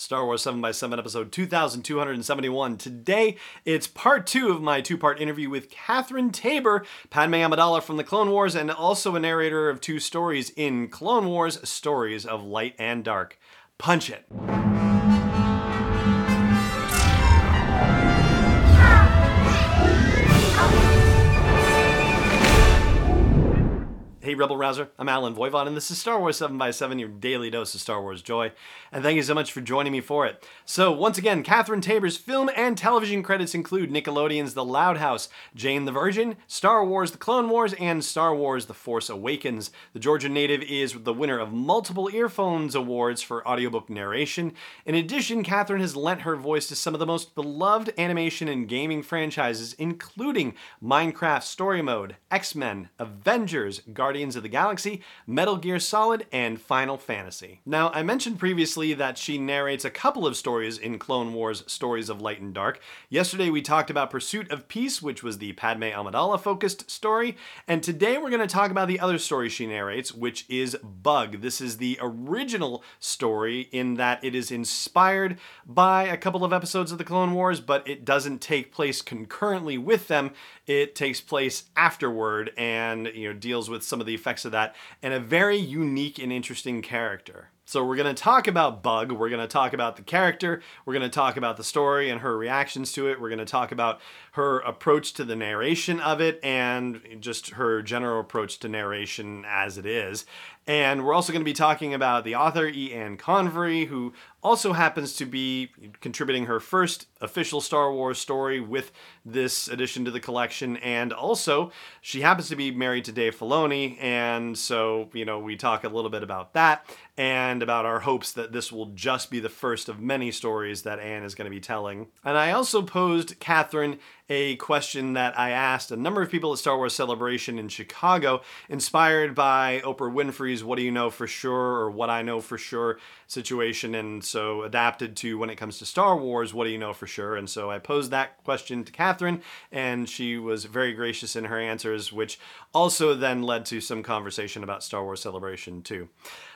Star Wars 7 by 7 episode 2271. Today, it's part two of my two part interview with Catherine Taber, Padme Amidala from the Clone Wars, and also a narrator of two stories in Clone Wars Stories of Light and Dark. Punch it! Hey, Rebel Rouser, I'm Allen Voivod, and this is Star Wars 7 by 7 your daily dose of Star Wars joy. And thank you so much for joining me for it. So, once again, Catherine Taber's film and television credits include Nickelodeon's The Loud House, Jane the Virgin, Star Wars The Clone Wars, and Star Wars The Force Awakens. The Georgian native is the winner of multiple earphones awards for audiobook narration. In addition, Catherine has lent her voice to some of the most beloved animation and gaming franchises, including Minecraft Story Mode, X Men, Avengers, Guardians Guardians of the Galaxy, Metal Gear Solid, and Final Fantasy. Now, I mentioned previously that she narrates a couple of stories in Clone Wars Stories of Light and Dark. Yesterday we talked about Pursuit of Peace, which was the Padme Amidala focused story, and today we're going to talk about the other story she narrates, which is Bug. This is the original story in that it is inspired by a couple of episodes of the Clone Wars, but it doesn't take place concurrently with them. It takes place afterward and you know deals with some of the effects of that and a very unique and interesting character. So we're going to talk about Bug, we're going to talk about the character, we're going to talk about the story and her reactions to it, we're going to talk about her approach to the narration of it and just her general approach to narration as it is. And we're also going to be talking about the author, E. Anne Convery, who also happens to be contributing her first official Star Wars story with this addition to the collection. And also, she happens to be married to Dave Filoni. And so, you know, we talk a little bit about that and about our hopes that this will just be the first of many stories that Anne is going to be telling. And I also posed Catherine a question that I asked a number of people at Star Wars Celebration in Chicago, inspired by Oprah Winfrey's What Do You Know For Sure or What I Know For Sure situation, and so adapted to when it comes to Star Wars, What Do You Know For Sure? And so I posed that question to Catherine, and she was very gracious in her answers, which also then led to some conversation about Star Wars Celebration too.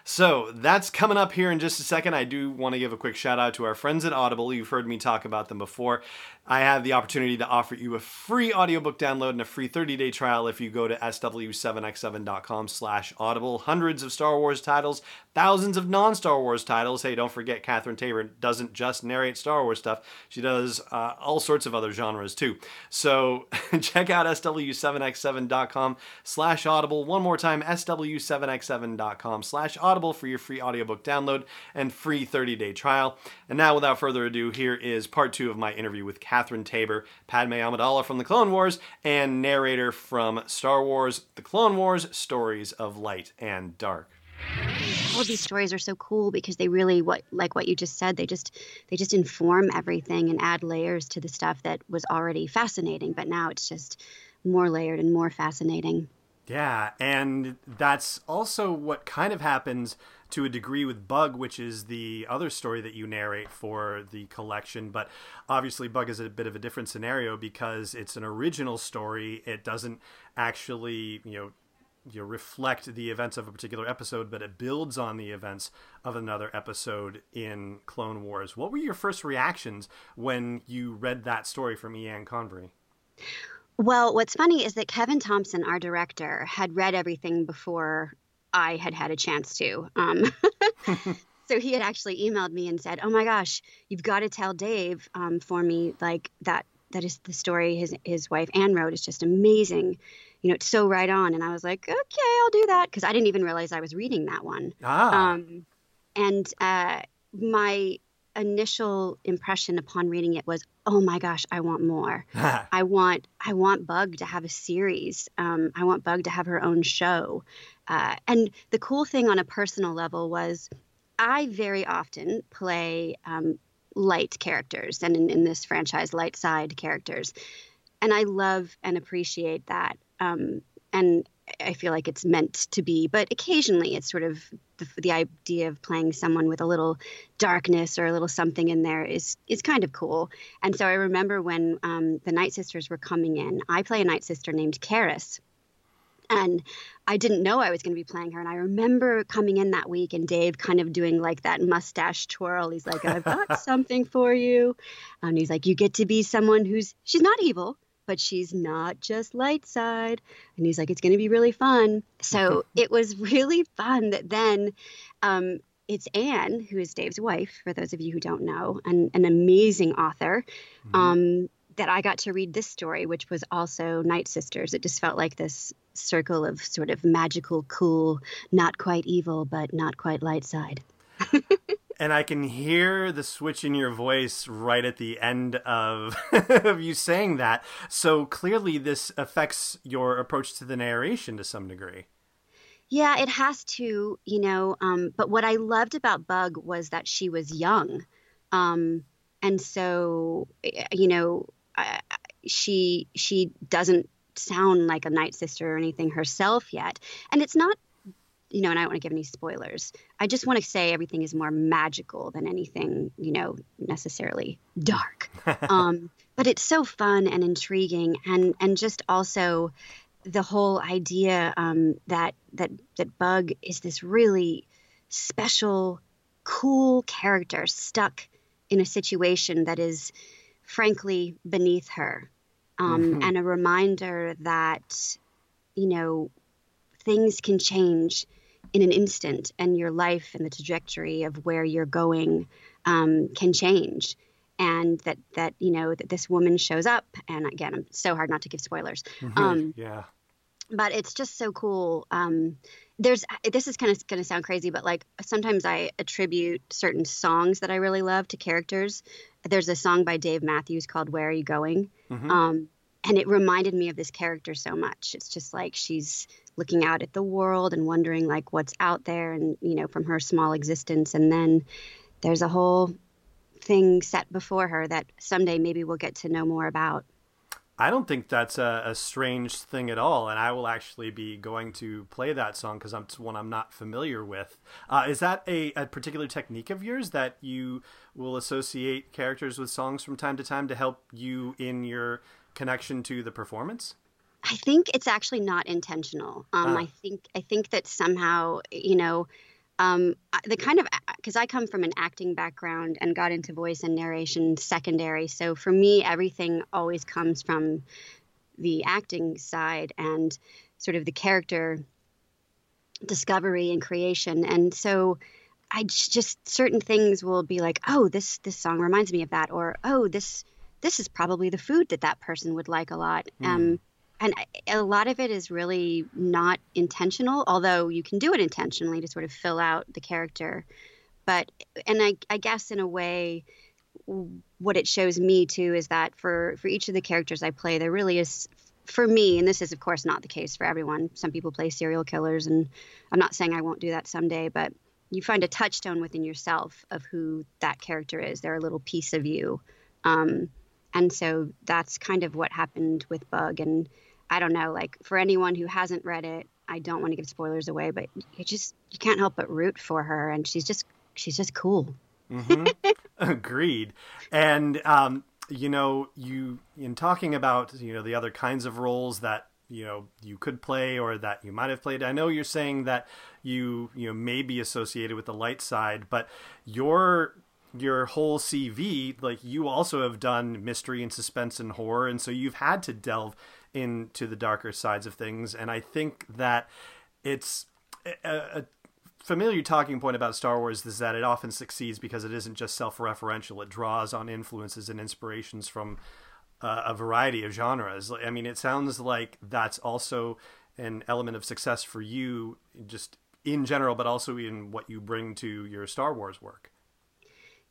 So that's coming up here in just a second. I do want to give a quick shout out to our friends at Audible. You've heard me talk about them before. I have the opportunity to offer you a free audiobook download and a free 30-day trial if you go to sw7x7.com slash audible. Hundreds of Star Wars titles, thousands of non-Star Wars titles. Hey, don't forget Catherine Taber doesn't just narrate Star Wars stuff. She does uh, all sorts of other genres too. So check out sw7x7.com slash audible. One more time, sw7x7.com slash audible for your free audiobook download and free 30-day trial. And now, without further ado, here is part two of my interview with Catherine Tabor, Taber, Padme Amidala from the Clone Wars, and narrator from Star Wars The Clone Wars Stories of Light and Dark. All of these stories are so cool because they really what like what you just said, they just they just inform everything and add layers to the stuff that was already fascinating, but now it's just more layered and more fascinating. Yeah, and that's also what kind of happens to a degree with Bug, which is the other story that you narrate for the collection. But obviously, Bug is a bit of a different scenario because it's an original story. It doesn't actually, you know, you reflect the events of a particular episode, but it builds on the events of another episode in Clone Wars. What were your first reactions when you read that story from Ian Convery? Well, what's funny is that Kevin Thompson, our director, had read everything before I had had a chance to. Um, so he had actually emailed me and said, "Oh my gosh, you've got to tell Dave um, for me like that. That is the story his his wife Anne wrote. is just amazing. You know, it's so right on." And I was like, "Okay, I'll do that," because I didn't even realize I was reading that one. Ah. Um, and uh, my initial impression upon reading it was, oh my gosh, I want more. I want I want Bug to have a series. Um, I want Bug to have her own show. Uh, and the cool thing on a personal level was, I very often play um, light characters, and in, in, this franchise, light side characters, and I love and appreciate that. Um, and I feel like it's meant to be, but occasionally it's sort of the, the, idea of playing someone with a little darkness or a little something in there is is kind of cool. And so I remember when um, the Night Sisters were coming in, I play a Night Sister named Karis, and I didn't know I was going to be playing her. And I remember coming in that week and Dave kind of doing like that mustache twirl. He's like, I've got something for you. And he's like, You get to be someone who's, she's not evil, but she's not just light side. And he's like, It's going to be really fun. So it was really fun that then, um, it's Anne, who is Dave's wife, for those of you who don't know, and an amazing author. Mm-hmm. Um, that I got to read this story, which was also Night Sisters. It just felt like this circle of sort of magical, cool, not quite evil, but not quite light side. And I can hear the switch in your voice right at the end of, of you saying that. So clearly, this affects your approach to the narration to some degree. Yeah, it has to, you know. Um, but what I loved about Bug was that she was young. Um, and so, you know, she she doesn't sound like a night sister or anything herself yet and it's not you know and i don't want to give any spoilers. I just want to say everything is more magical than anything you know necessarily dark. Um, but it's so fun and intriguing and and just also the whole idea um, that that that bug is this really special cool character stuck in a situation that is frankly beneath her. Um, mm-hmm. and a reminder that you know things can change in an instant and your life and the trajectory of where you're going um, can change. And that that you know that this woman shows up and again i'm so hard not to give spoilers mm-hmm. um, yeah. but it's just so cool um, there's this is kind of going to sound crazy but like sometimes i attribute certain songs that i really love to characters. There's a song by dave matthews called where are you going? Mm-hmm. um, and it reminded me of this character so much. It's just like she's looking out at the world and wondering like what's out there and you know from her small existence and then there's a whole thing set before her that someday maybe we'll get to know more about I don't think that's a, a, strange thing at all, and I will actually be going to play that song because it's one I'm not familiar with. Uh, is that a, a, particular technique of yours that you will associate characters with songs from time to time to help you in your connection to the performance? I think it's actually not intentional. Um, ah. I think I think that somehow you know um, the kind of because I come from an acting background and got into voice and narration secondary. So for me, everything always comes from the acting side and sort of the character discovery and creation. And so I just certain things will be like, oh, this this song reminds me of that, or oh, this this is probably the food that that person would like a lot. Mm. Um, and a lot of it is really not intentional although you can do it intentionally to sort of fill out the character. But and i, I guess in a way what it shows me too is that for for each of the characters i play there really is for me and this is of course not the case for everyone. Some people play serial killers and i'm not saying i won't do that someday but you find a touchstone within yourself of who that character is. They're a little piece of you. Um, and so that's kind of what happened with bug and I don't know, like for anyone who hasn't read it, I don't want to give spoilers away, but you just you can't help but root for her, and she's just she's just cool. Mm-hmm. Agreed. And um, you know, you in talking about you know the other kinds of roles that you know you could play or that you might have played. I know you're saying that you you know may be associated with the light side, but your your whole CV, like you also have done mystery and suspense and horror, and so you've had to delve into the darker sides of things. And I think that it's a, a familiar talking point about Star Wars is that it often succeeds because it isn't just self-referential; it draws on influences and inspirations from uh, a variety of genres. I mean, it sounds like that's also an element of success for you, just in general, but also in what you bring to your Star Wars work.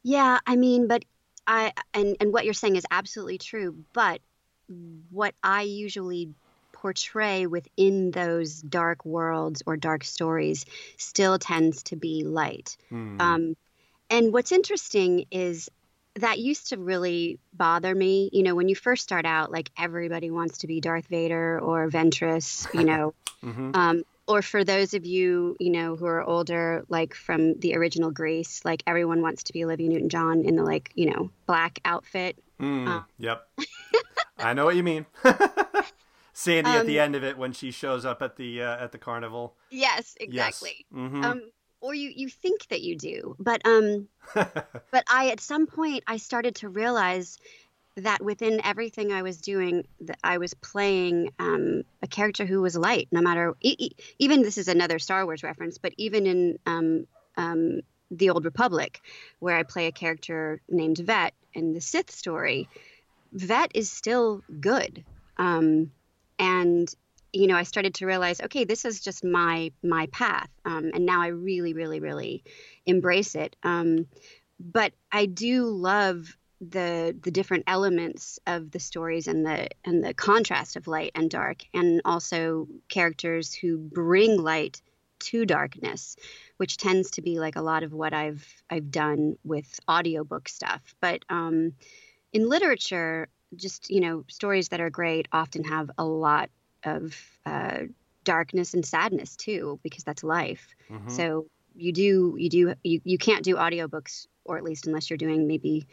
Yeah, I mean, but I and and what you're saying is absolutely true, but what I usually portray within those dark worlds or dark stories still tends to be light. Mm. Um, and what's interesting is that used to really bother me. You know, when you first start out, like everybody wants to be Darth Vader or Ventress, you know. mm-hmm. um, or for those of you, you know, who are older, like from the original Grease, like everyone wants to be Olivia Newton John in the like, you know, black outfit. Mm, um, yep. I know what you mean. Sandy um, at the um, end of it when she shows up at the uh, at the carnival. Yes, exactly. Yes. Mm-hmm. Um, or you you think that you do, but um, but I at some point I started to realize that within everything I was doing, that I was playing um, a character who was light, no matter. Even this is another Star Wars reference, but even in um, um, the Old Republic, where I play a character named Vette in the Sith story, Vette is still good, um, and you know I started to realize, okay, this is just my my path, um, and now I really, really, really embrace it. Um, but I do love the the different elements of the stories and the and the contrast of light and dark and also characters who bring light to darkness which tends to be like a lot of what I've I've done with audiobook stuff but um, in literature just you know stories that are great often have a lot of uh, darkness and sadness too because that's life mm-hmm. so you do you do you, you can't do audiobooks or at least unless you're doing maybe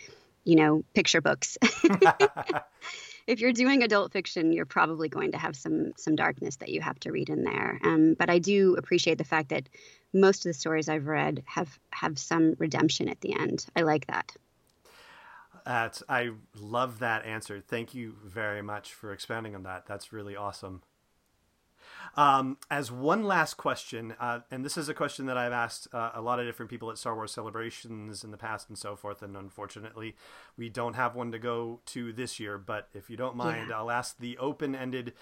you know, picture books. if you're doing adult fiction, you're probably going to have some some darkness that you have to read in there. Um, but I do appreciate the fact that most of the stories I've read have have some redemption at the end. I like that. That's I love that answer. Thank you very much for expounding on that. That's really awesome. Um, as one last question, uh, and this is a question that I've asked uh, a lot of different people at Star Wars celebrations in the past and so forth, and unfortunately, we don't have one to go to this year. But if you don't mind, yeah. I'll ask the open ended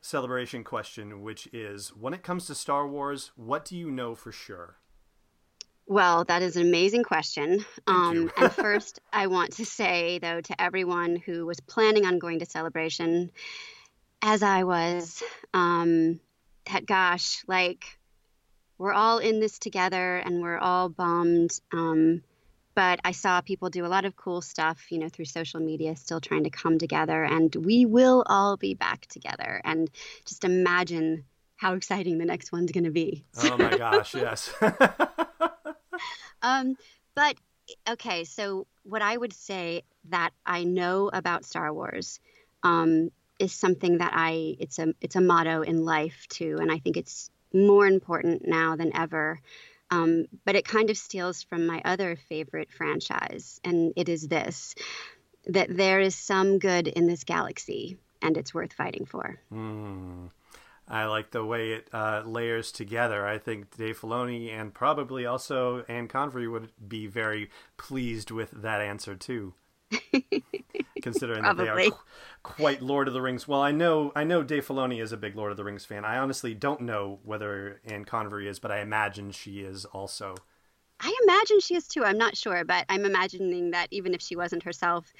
celebration question, which is when it comes to Star Wars, what do you know for sure? Well, that is an amazing question. Um, and first, I want to say, though, to everyone who was planning on going to Celebration, as I was, um, that gosh, like we're all in this together and we're all bummed. Um, but I saw people do a lot of cool stuff, you know, through social media, still trying to come together, and we will all be back together. And just imagine how exciting the next one's going to be. Oh my gosh, yes. um, but okay, so what I would say that I know about Star Wars um, is something that I it's a it's a motto in life too, and I think it's more important now than ever. Um, but it kind of steals from my other favorite franchise, and it is this: that there is some good in this galaxy, and it's worth fighting for. Mm. I like the way it uh, layers together. I think Dave Filoni and probably also Anne Convery would be very pleased with that answer too. considering that they are qu- quite Lord of the Rings. Well, I know I know Dave Filoni is a big Lord of the Rings fan. I honestly don't know whether Anne Convery is, but I imagine she is also. I imagine she is too. I'm not sure, but I'm imagining that even if she wasn't herself,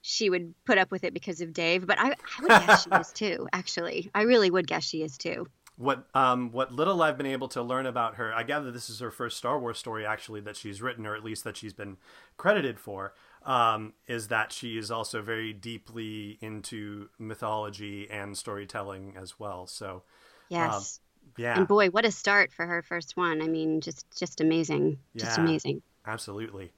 she would put up with it because of Dave. But I, I would guess she is too. Actually, I really would guess she is too. What um, what little I've been able to learn about her, I gather this is her first Star Wars story actually that she's written, or at least that she's been credited for um, is that she is also very deeply into mythology and storytelling as well. So, yes, um, yeah, and boy, what a start for her first one! I mean, just just amazing, just amazing. Absolutely.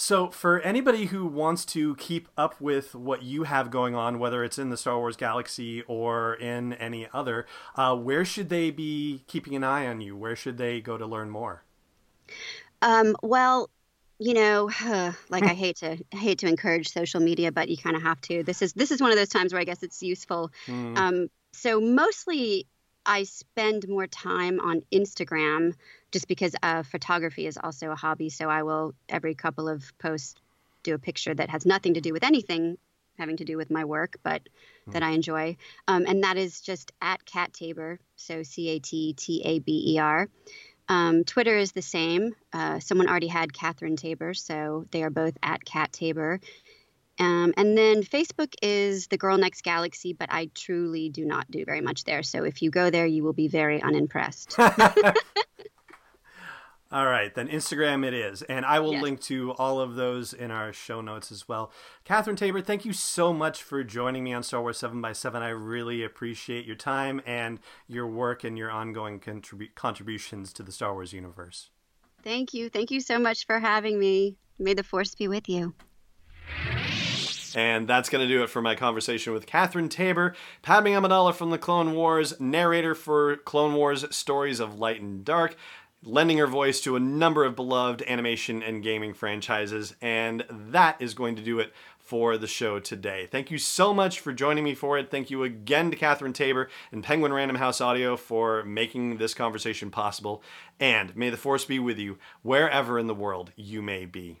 So, for anybody who wants to keep up with what you have going on, whether it's in the Star Wars galaxy or in any other, uh, where should they be keeping an eye on you? Where should they go to learn more? Um, well, you know, like I hate to hate to encourage social media, but you kind of have to. This is this is one of those times where I guess it's useful. Mm. Um, so mostly, I spend more time on Instagram, just because uh, photography is also a hobby. So I will every couple of posts do a picture that has nothing to do with anything having to do with my work, but mm. that I enjoy. Um, and that is just at Cat Taber, so C A T T A B E R. Um, Twitter is the same. Uh, someone already had Catherine Taber, so they are both at Cat Taber. Um, and then Facebook is the Girl Next Galaxy, but I truly do not do very much there. So if you go there, you will be very unimpressed. All right, then Instagram it is. And I will yes. link to all of those in our show notes as well. Catherine Taber, thank you so much for joining me on Star Wars 7 by 7 I really appreciate your time and your work and your ongoing contribu- contributions to the Star Wars universe. Thank you. Thank you so much for having me. May the Force be with you. And that's going to do it for my conversation with Catherine Taber, Padme Amidala from the Clone Wars, narrator for Clone Wars Stories of Light and Dark, lending her voice to a number of beloved animation and gaming franchises. And that is going to do it for the show today. Thank you so much for joining me for it. Thank you again to Catherine Taber and Penguin Random House Audio for making this conversation possible. And may the force be with you wherever in the world you may be.